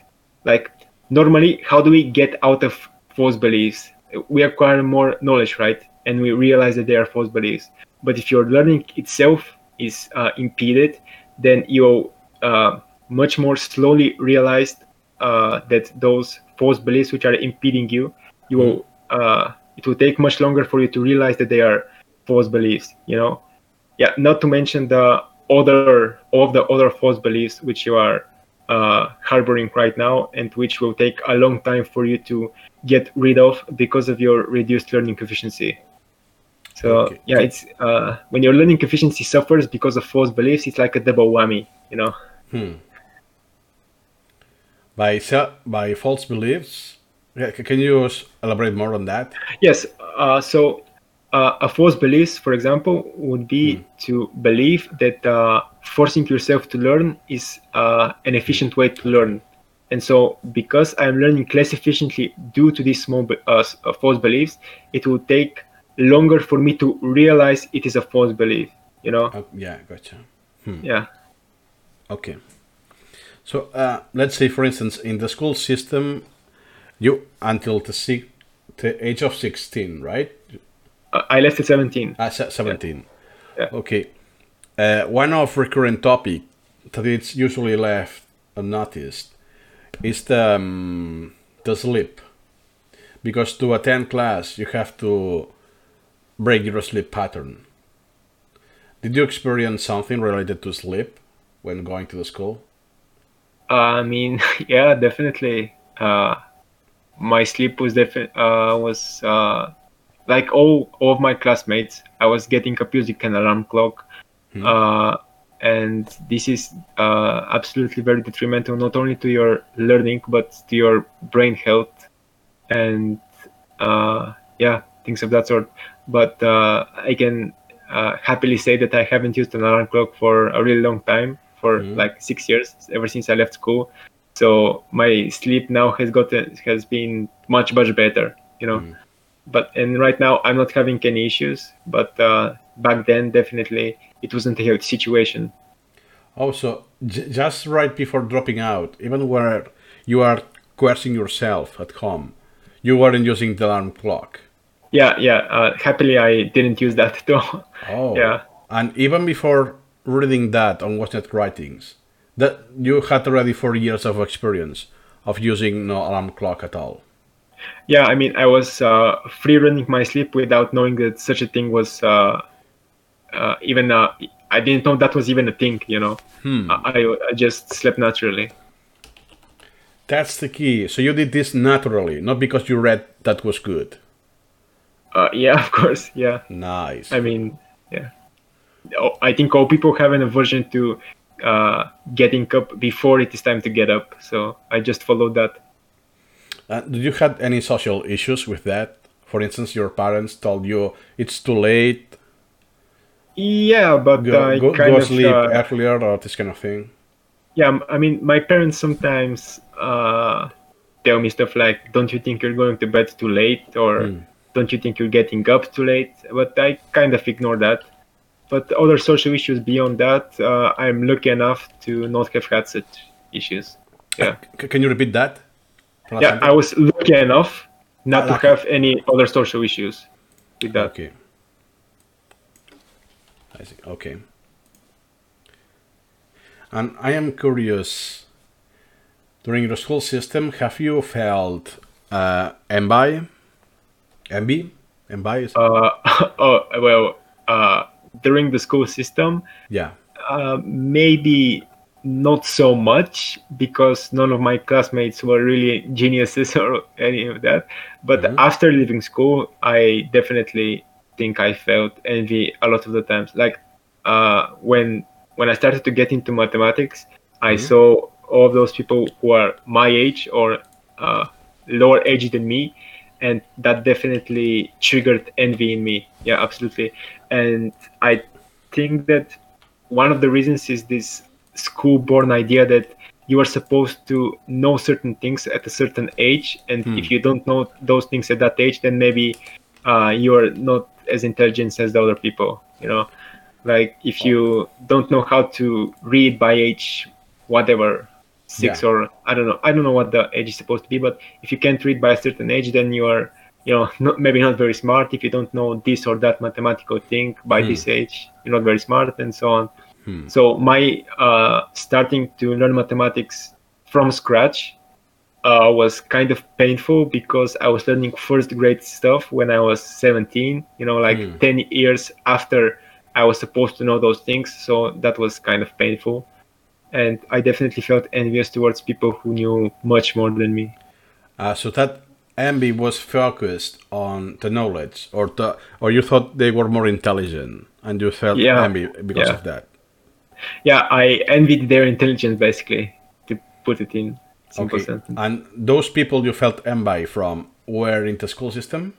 like normally how do we get out of false beliefs? We acquire more knowledge right? And we realize that they are false beliefs. But if your learning itself is uh, impeded then you'll uh, much more slowly realize uh, that those false beliefs which are impeding you you will uh, it will take much longer for you to realize that they are false beliefs you know yeah not to mention the other all of the other false beliefs which you are uh, harboring right now and which will take a long time for you to get rid of because of your reduced learning efficiency so Okay. yeah it's uh, when your learning efficiency suffers because of false beliefs it's like a double whammy you know Hmm. By se- by false beliefs. Yeah, can you elaborate more on that? Yes. Uh, so uh, a false belief, for example, would be to believe that uh, forcing yourself to learn is uh, an efficient way to learn. And so, because I'm learning less efficiently due to these small uh, uh, false beliefs, it will take longer for me to realize it is a false belief. You know? Oh, yeah, gotcha. Yeah. Okay. So uh, let's say, for instance, in the school system, you until the, six, the age of sixteen, right? I left at 17. Ah, se- seventeen. Yeah. Okay. Uh, one of recurrent topic that it's usually left unnoticed is the um, the sleep, because to attend class you have to break your sleep pattern. Did you experience something related to sleep when going to the school? Uh, I mean, (laughs) yeah, definitely. Uh, my sleep was defi- uh, was uh, like all, all of my classmates. I was getting a music and alarm clock, uh, and this is uh, absolutely very detrimental not only to your learning but to your brain health and uh, yeah, things of that sort. But uh, I can uh, happily say that I haven't used an alarm clock for a really long time, for Mhm. like six years, ever since I left school. So my sleep now has gotten has been much much better, you know. Mhm. But and right now I'm not having any issues. But uh, back then, definitely, it wasn't a healthy situation. Also, j- just right before dropping out, even where you are coercing yourself at home, you weren't using the alarm clock. Yeah, yeah. Uh, happily, I didn't use that though. (laughs) Oh, Yeah. And even before reading that on Wozniak writings, that you had already four years of experience of using no alarm clock at all. Yeah, I mean, I was uh, free running my sleep without knowing that such a thing was uh, uh, even. Uh, I didn't know that was even a thing. You know, I, I just slept naturally. That's the key. So you did this naturally, not because you read that was good. Uh, yeah, (laughs) of course. Yeah, Nice. I mean, yeah. Oh, I think all people have an aversion to uh, getting up before it is time to get up. So I just followed that. Uh, did you had any social issues with that? For instance, your parents told you it's too late, Yeah, but go, go, go of sleep uh, earlier or this kind of thing. yeah i mean my parents sometimes uh, tell me stuff like don't you think you're going to bed too late or don't you think you're getting up too late but i kind of ignore that but other social issues beyond that uh, i'm lucky enough to not have had such issues yeah C- can you repeat that? Yeah i was lucky enough not to have any other social issues with that Okay. I see. Okay. And I am curious. During your school system, have you felt uh, envy? Envy? Envy? Is, uh, (laughs) oh well uh, during the school system yeah. Uh, maybe not so much because none of my classmates were really geniuses (laughs) or any of that. But after leaving school, I definitely think I felt envy a lot of the times. Like uh, when when I started to get into mathematics, I saw all of those people who are my age or uh, lower age than me, and that definitely triggered envy in me. Yeah, absolutely. And I think that one of the reasons is this school-born idea that you are supposed to know certain things at a certain age, and if you don't know those things at that age, then maybe uh, you are not as intelligent as the other people. You know, like if you don't know how to read by age whatever six Yeah. or I don't know, I don't know what the age is supposed to be, but if you can't read by a certain age, then you are you know not, maybe not very smart if you don't know this or that mathematical thing by this age you're not very smart and so on so my uh, starting to learn mathematics from scratch uh, was kind of painful because I was learning first grade stuff when I was 17, you know, like 10 years after I was supposed to know those things. So that was kind of painful. And I definitely felt envious towards people who knew much more than me. Uh, so that envy was focused on the knowledge, or the, or you thought they were more intelligent, and you felt Yeah. envy because Yeah. of that. Yeah, I envied their intelligence basically, to put it in simple Okay. sentence. And those people you felt envy from were in the school system,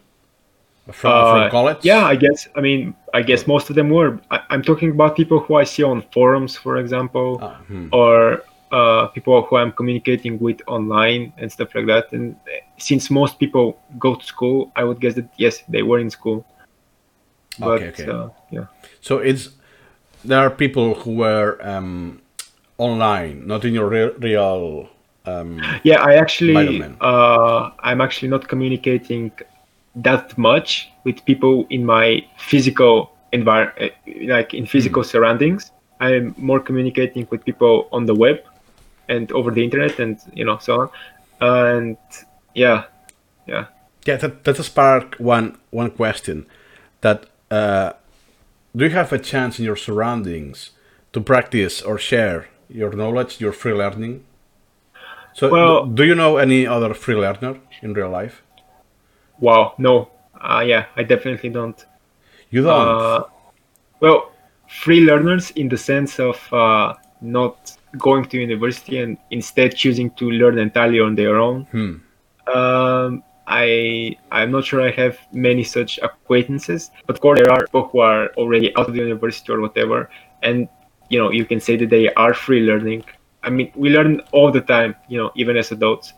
from, Uh, from college. Yeah, I guess. I mean, I guess most of them were. I, I'm talking about people who I see on forums, for example, Ah, hmm. or uh, people who I'm communicating with online and stuff like that. And since most people go to school, I would guess that yes, they were in school. But Okay, okay. Uh, yeah, So it's there are people who were um, online, not in your re- real. Um, yeah. I actually, uh, I'm actually not communicating that much with people in my physical environment, like in physical surroundings. I'm more communicating with people on the web and over the internet, and you know so on. And yeah, yeah. yeah, that that spark one one question. That uh, do you have a chance in your surroundings to practice or share your knowledge, your free learning? So, Well- do you know any other free learner in real life? Wow, no, uh, yeah, I definitely don't. You don't. Uh, well, free learners in the sense of uh, not going to university and instead choosing to learn entirely on their own. Hmm. Um, I I'm not sure I have many such acquaintances, but of course there are people who are already out of the university or whatever, and you know you can say that they are free learning. I mean, we learn all the time, you know, even as adults.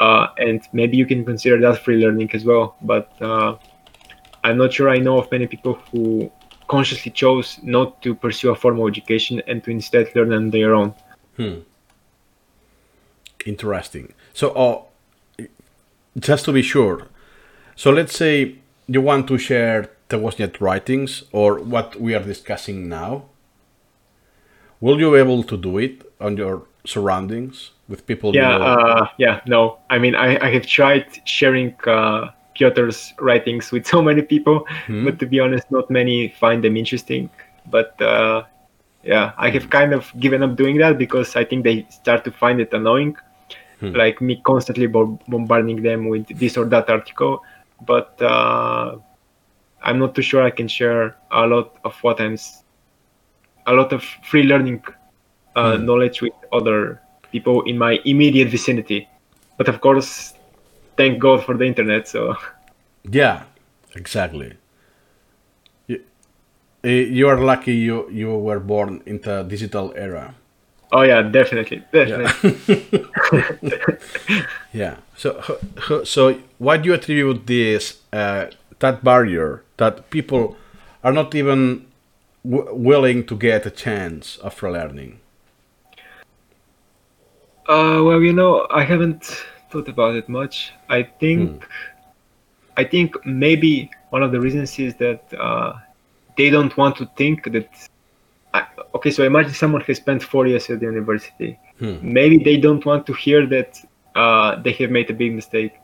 uh, and maybe you can consider that free learning as well. But uh, I'm not sure I know of many people who consciously chose not to pursue a formal education and to instead learn on their own. Interesting. So, uh, just to be sure, so let's say you want to share the Wozniak writings or what we are discussing now. Will you be able to do it on your surroundings with people? you Yeah, uh, yeah, no. I mean, I, I have tried sharing uh, Piotr's writings with so many people, but to be honest, not many find them interesting. But uh, yeah, I have kind of given up doing that because I think they start to find it annoying, like me constantly bo- bombarding them with this or that article. But uh, I'm not too sure I can share a lot of what I'm, s- a lot of free learning uh, knowledge with other people in my immediate vicinity. But of course, thank God for the internet. So Yeah, exactly. You, you are lucky you, you were born in the digital era. Oh yeah, definitely, definitely. Yeah. (laughs) So, h- h- so why do you attribute this uh, that barrier that people are not even w- willing to get a chance of learning? Uh, well, you know, I haven't thought about it much. I think, I think maybe one of the reasons is that uh, they don't want to think that. Okay, so imagine someone has spent four years at the university. Maybe they don't want to hear that uh, they have made a big mistake.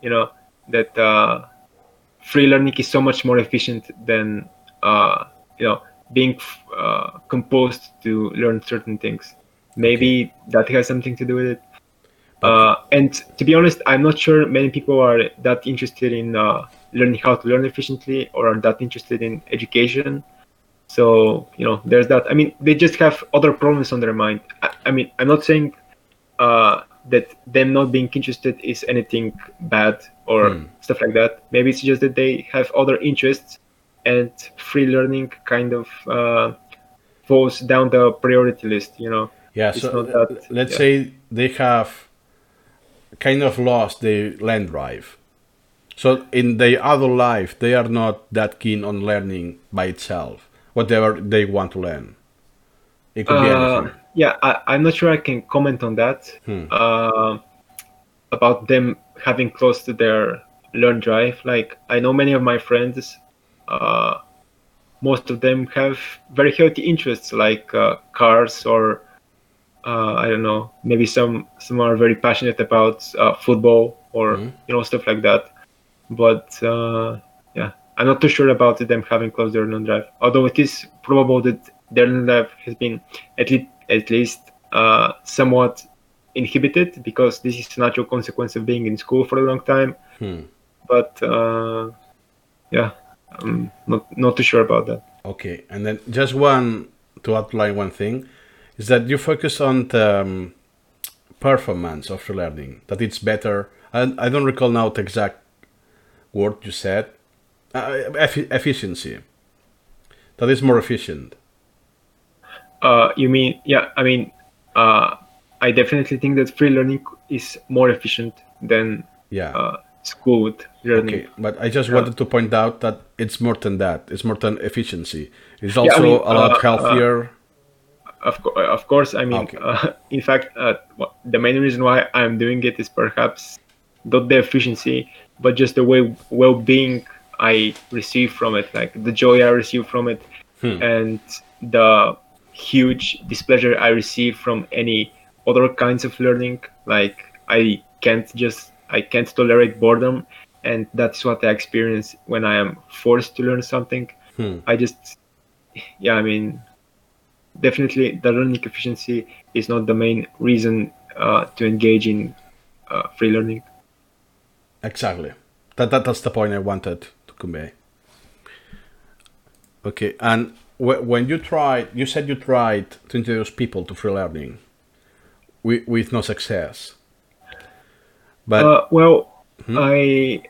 You know that uh, free learning is so much more efficient than uh, you know being uh, composed to learn certain things. Maybe that has something to do with it. Uh, and to be honest, I'm not sure many people are that interested in uh, learning how to learn efficiently or are that interested in education. So you know, there's that. I mean, they just have other problems on their mind. I, I mean, I'm not saying uh, that them not being interested is anything bad or stuff like that. Maybe it's just that they have other interests, and free learning kind of uh, falls down the priority list. You know. Yeah. It's so that- uh, let's yeah. say they have kind of lost their learn drive. So in their other life, they are not that keen on learning by itself, whatever they want to learn. It could be Uh, anything. yeah, I, I'm not sure I can comment on that. Uh, about them having close to their learn drive. Like I know many of my friends, uh, most of them have very healthy interests like uh, cars or uh, I don't know. Maybe some some are very passionate about uh, football or you know stuff like that. But uh, yeah, I'm not too sure about them having closed their learn drive. Although it is probable that their learn drive has been at least at least uh, somewhat inhibited because this is a natural consequence of being in school for a long time. But uh, yeah, I'm not not too sure about that. Okay, and then just one to outline one thing is that you focus on the um, performance of the learning. That it's better. And I don't recall now the exact word you said. Uh, effi- efficiency. That is more efficient. Uh, you mean yeah? I mean, uh, I definitely think that free learning is more efficient than Yeah. uh, school learning. okay, but I just yeah. wanted to point out that it's more than that. It's more than efficiency. It's I also mean, a lot uh, uh, healthier. Of, co- of course, I mean, Okay. uh, (laughs) in fact, uh, the main reason why I'm doing it is perhaps not the efficiency, but just the way well-being I receive from it, like the joy I receive from it, and the huge displeasure I receive from any other kinds of learning. Like I can't just I can't tolerate boredom, and that's what I experience when I am forced to learn something. I just, yeah, I mean, definitely the learning efficiency is not the main reason uh, to engage in uh, free learning. Exactly. That, that that's the point I wanted to convey. Okay, and wh- when you tried, you said you tried to introduce people to free learning, with, with no success. But Uh, well, I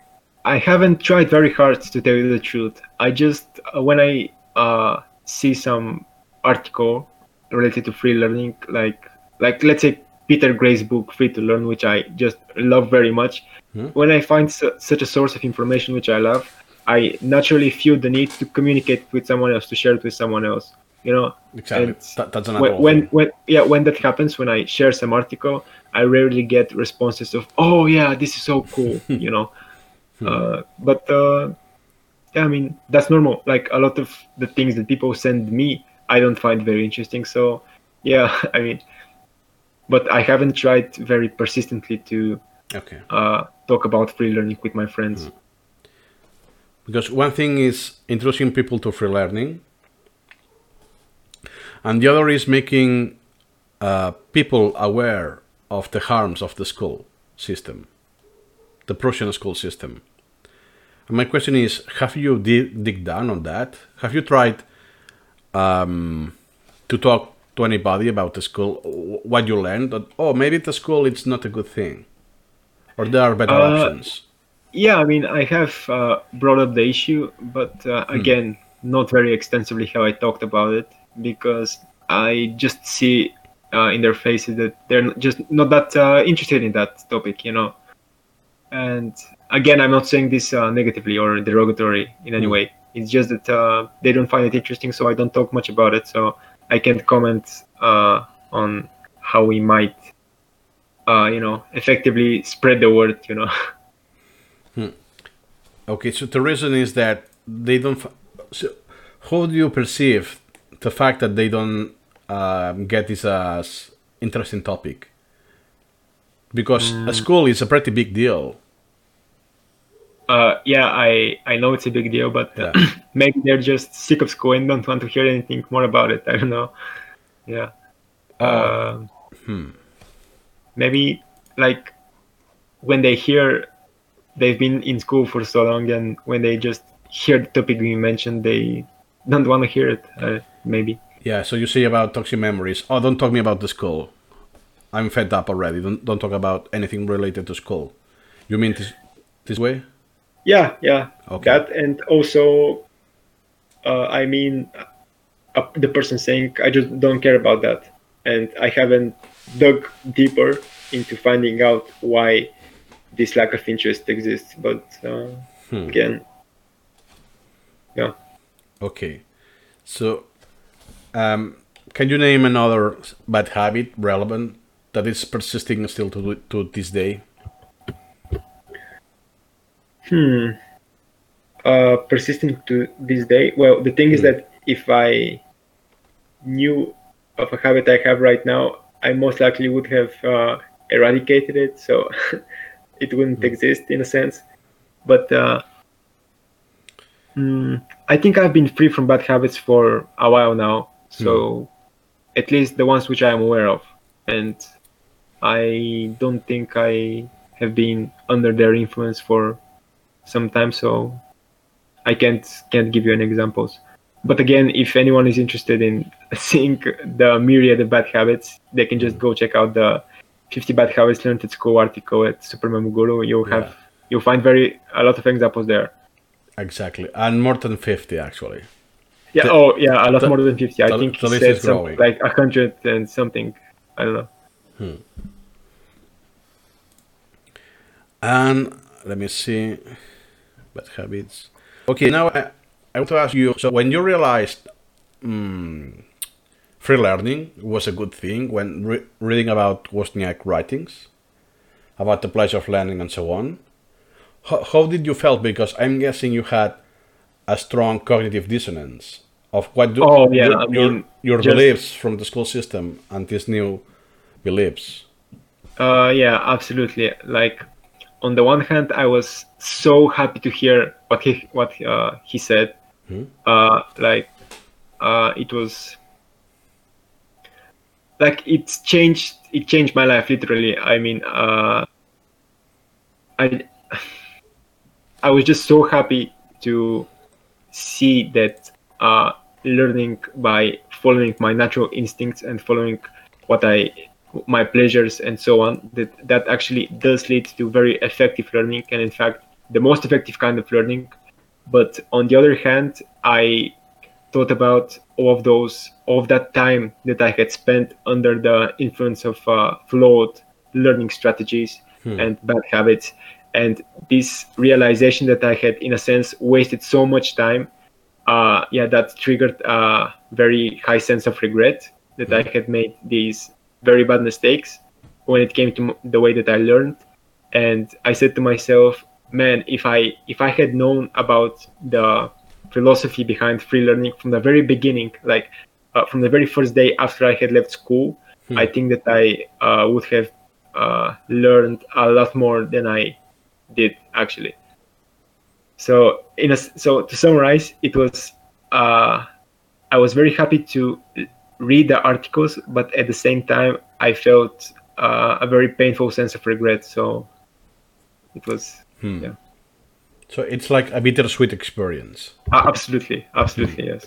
I haven't tried very hard to tell you the truth. I just uh, when I uh, see some article related to free learning, like like let's say Peter Gray's book Free to Learn, which I just love very much. Hmm. When I find su- such a source of information which I love, I naturally feel the need to communicate with someone else, to share it with someone else. You know, Exactly. And That, that's an when, when when yeah when that happens when i share some article i rarely get responses of oh yeah this is so cool (laughs) you know? Uh, but uh, yeah i mean that's normal. Like a lot of the things that people send me i don't find very interesting. So yeah (laughs) i mean but i haven't tried very persistently to Okay. uh, talk about free learning with my friends Because one thing is introducing people to free learning, and the other is making uh, people aware of the harms of the school system, the Prussian school system. And my question is: Have you di- dig down on that? Have you tried um, to talk to anybody about the school, what you learned? That, oh, maybe the school it's not a good thing, or there are better Uh, options. Yeah, I mean, I have uh, brought up the issue, but uh, again, not very extensively how I talked about it because I just see uh, in their faces that they're just not that uh, interested in that topic, you know. And again, I'm not saying this uh, negatively or derogatory in any way. It's just that uh, they don't find it interesting, so I don't talk much about it. So I can't comment uh, on how we might, uh, you know, effectively spread the word, you know. (laughs) Okay, so the reason is that they don't. So, how do you perceive the fact that they don't um, get this as interesting topic? Because a school is a pretty big deal. Uh, yeah, I I know it's a big deal, but uh, Yeah. (clears throat) maybe they're just sick of school and don't want to hear anything more about it. I don't know. Yeah. Oh. Um, Maybe like when they hear they've been in school for so long, and when they just hear the topic being mentioned, they don't want to hear it. Uh, maybe. Yeah. So you say about toxic memories. Oh, don't talk me about the school. I'm fed up already. Don't don't talk about anything related to school. You mean this this way? Yeah, yeah. Okay. That and also, uh, I mean, uh, the person saying I just don't care about that, and I haven't dug deeper into finding out why this lack of interest exists. But uh, Hmm. again, yeah. Okay. So, um, can you name another bad habit relevant that is persisting still to to this day? Hmm. Uh, persisting to this day. Well, the thing is that if I knew of a habit I have right now, I most likely would have uh, eradicated it, so (laughs) it wouldn't exist in a sense. But uh, mm, I think I've been free from bad habits for a while now, so at least the ones which I am aware of, and I don't think I have been under their influence for some time, so I can't can't give you any examples. But again, if anyone is interested in (laughs) seeing the myriad of bad habits, they can just go check out the 50 bad habits learned at school article at SuperMemo Guru. You'll have Yeah. you'll find very a lot of examples there. Exactly, and more than fifty actually. Yeah. The- oh, yeah. A lot the- more than 50. I the- think the he said something like a hundred and something. I don't know. Hmm. And let me see, bad habits. Okay, now I, I want to ask you. So when you realized mm, free learning was a good thing, when re- reading about Wozniak writings, about the pleasure of learning and so on, how, how did you felt? Because I'm guessing you had a strong cognitive dissonance of what do Oh, yeah, your, I your, mean, your just- beliefs from the school system and these new beliefs. Uh, yeah, absolutely. Like, on the one hand, I was so happy to hear what he what uh, he said. Uh, like, uh, it was like it's changed. It changed my life literally. I mean, uh, I (sighs) I was just so happy to see that uh, learning by following my natural instincts and following what I my pleasures and so on that that actually does lead to very effective learning and in fact the most effective kind of learning but on the other hand I thought about all of those, all of that time that I had spent under the influence of uh, flawed learning strategies and bad habits. And this realization that I had, in a sense, wasted so much time, uh, yeah, that triggered a very high sense of regret that I had made these very bad mistakes when it came to the way that I learned. And I said to myself, man, if I if I had known about the philosophy behind free learning from the very beginning, like uh, from the very first day after I had left school, I think that I uh, would have uh, learned a lot more than I did actually. So in a, so to summarize, it was uh, I was very happy to read the articles, but at the same time, I felt uh, a very painful sense of regret. So it was yeah, So it's like a bittersweet experience. Uh, absolutely, absolutely yes.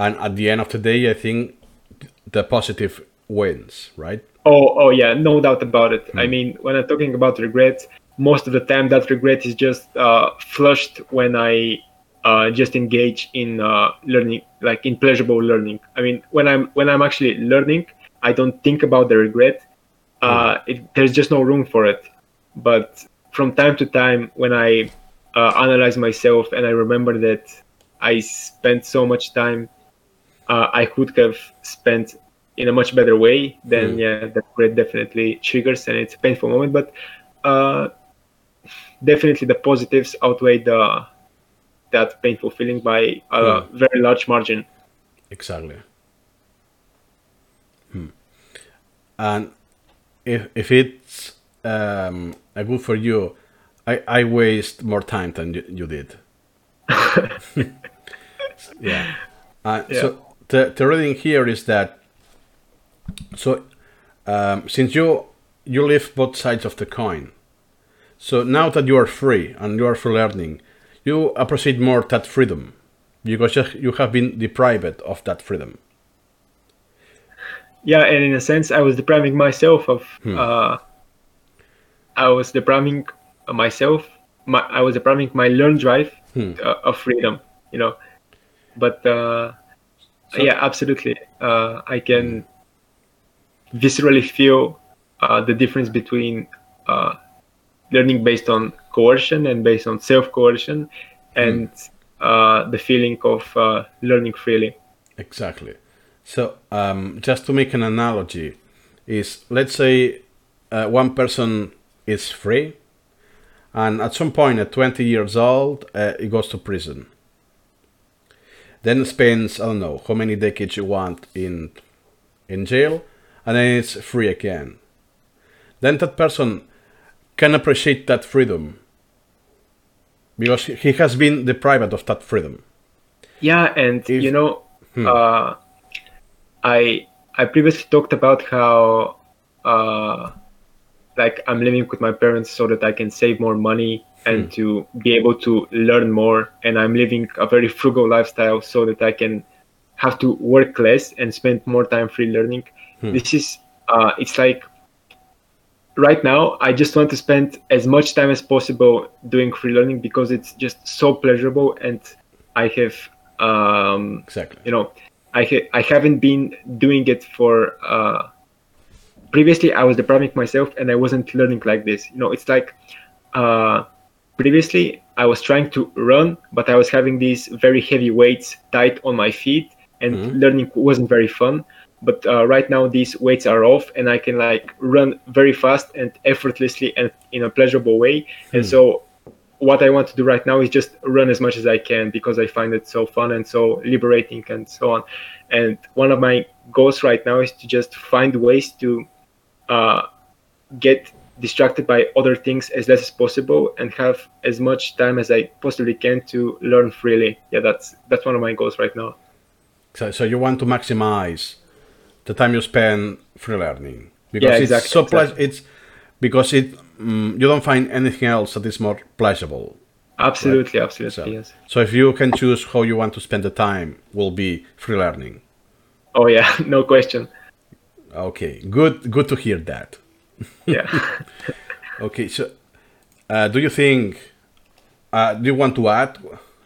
And at the end of the day, I think the positive wins, right? Oh, oh yeah, no doubt about it. I mean, when I'm talking about regret, most of the time that regret is just uh, flushed when I uh, just engage in uh, learning, like in pleasurable learning. I mean, when I'm when I'm actually learning, I don't think about the regret. Uh, it, there's just no room for it. But from time to time, when I uh, analyze myself and I remember that I spent so much time uh, I could have spent in a much better way, then yeah, that regret definitely triggers and it's a painful moment. But uh, definitely the positives outweigh the that painful feeling by a very large margin. Exactly. Hmm. And if if it's um, a good for you, I, I waste more time than you, you did. (laughs) yeah. Uh, So the, the reading here is that so um, since you you live both sides of the coin, so now that you are free and you are free learning, you appreciate more that freedom because you- you have been deprived of that freedom. Yeah, and in a sense, I was depriving myself of. Uh, I was depriving myself. My, I was depriving my learn drive uh, of freedom. You know, but uh, yeah, absolutely. Uh, I can viscerally feel uh, the difference between uh, learning based on coercion and based on self coercion, and uh, the feeling of uh, learning freely. Exactly. So, um, just to make an analogy, is let's say uh, one person is free, and at some point at 20 years old, uh, he goes to prison. Then spends I don't know how many decades you want in in jail, and then it's free again. Then that person can appreciate that freedom because he has been deprived of that freedom. Yeah, and If- you know, uh, I I previously talked about how uh, like I'm living with my parents so that I can save more money and to be able to learn more, and I'm living a very frugal lifestyle so that I can have to work less and spend more time free learning. This is uh, it's like right now I just want to spend as much time as possible doing free learning because it's just so pleasurable and I have um, Exactly. you know I ha- I haven't been doing it for uh, previously I was depriving myself and I wasn't learning like this. You know it's like uh, previously I was trying to run but I was having these very heavy weights tight on my feet and learning wasn't very fun. But uh, right now these weights are off and I can like run very fast and effortlessly and in a pleasurable way. And so what I want to do right now is just run as much as I can because I find it so fun and so liberating and so on. And one of my goals right now is to just find ways to uh, get distracted by other things as less as possible and have as much time as I possibly can to learn freely. Yeah, that's that's one of my goals right now. So, so you want to maximize the time you spend free learning because Yeah, it's so exactly, ple- exactly. it's because it mm, you don't find anything else that is more pleasurable. Absolutely, absolutely, So, yes. so if you can choose how you want to spend the time, will be free learning. Oh yeah, (laughs) no question. Okay, good, good to hear that. Yeah. (laughs) Okay, so uh, do you think? Uh, do you want to add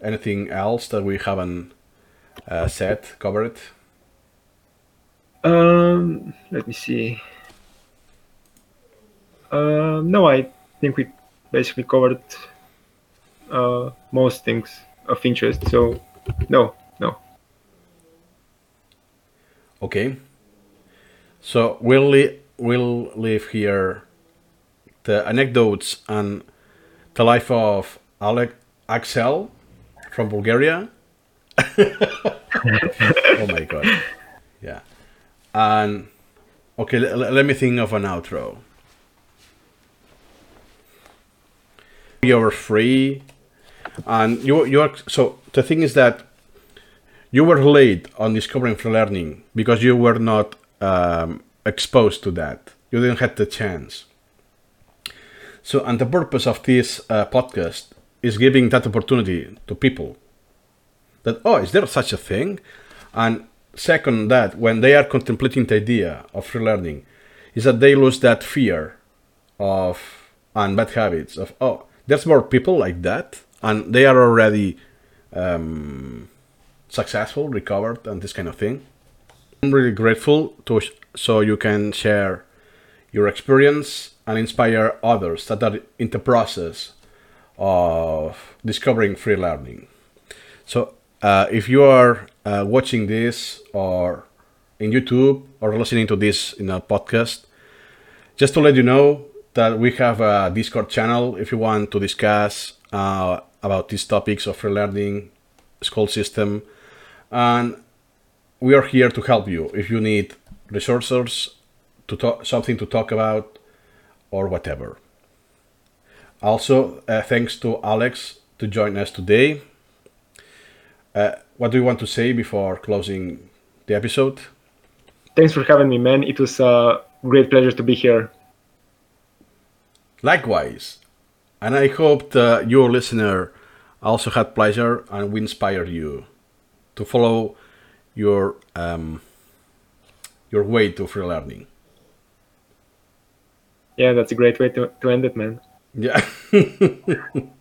anything else that we haven't uh, said, covered? Um, let me see. Uh, no, I think we basically covered uh, most things of interest. So, no, no. Okay. So we'll li- we'll leave here the anecdotes and the life of Alec Axel from Bulgaria. (laughs) oh my god. Yeah. And okay, l- let me think of an outro. You're free, and you you are so the thing is that you were late on discovering free learning because you were not um, exposed to that. You didn't have the chance. So, and the purpose of this uh, podcast is giving that opportunity to people. That oh, is there such a thing? And second, that when they are contemplating the idea of free learning, is that they lose that fear of and bad habits of oh, there's more people like that, and they are already um, successful, recovered, and this kind of thing. I'm really grateful to so you can share your experience and inspire others that are in the process of discovering free learning. So, uh, if you are uh, watching this or in YouTube or listening to this in a podcast, just to let you know that we have a Discord channel if you want to discuss uh, about these topics of free learning, school system, and we are here to help you if you need resources to talk, something to talk about or whatever. Also, uh, thanks to Alex to join us today. Uh, what do you want to say before closing the episode? Thanks for having me, man. It was a great pleasure to be here. Likewise, and I hope that your listener also had pleasure and we inspired you to follow your um, your way to free learning. Yeah, that's a great way to, to end it, man. Yeah. (laughs)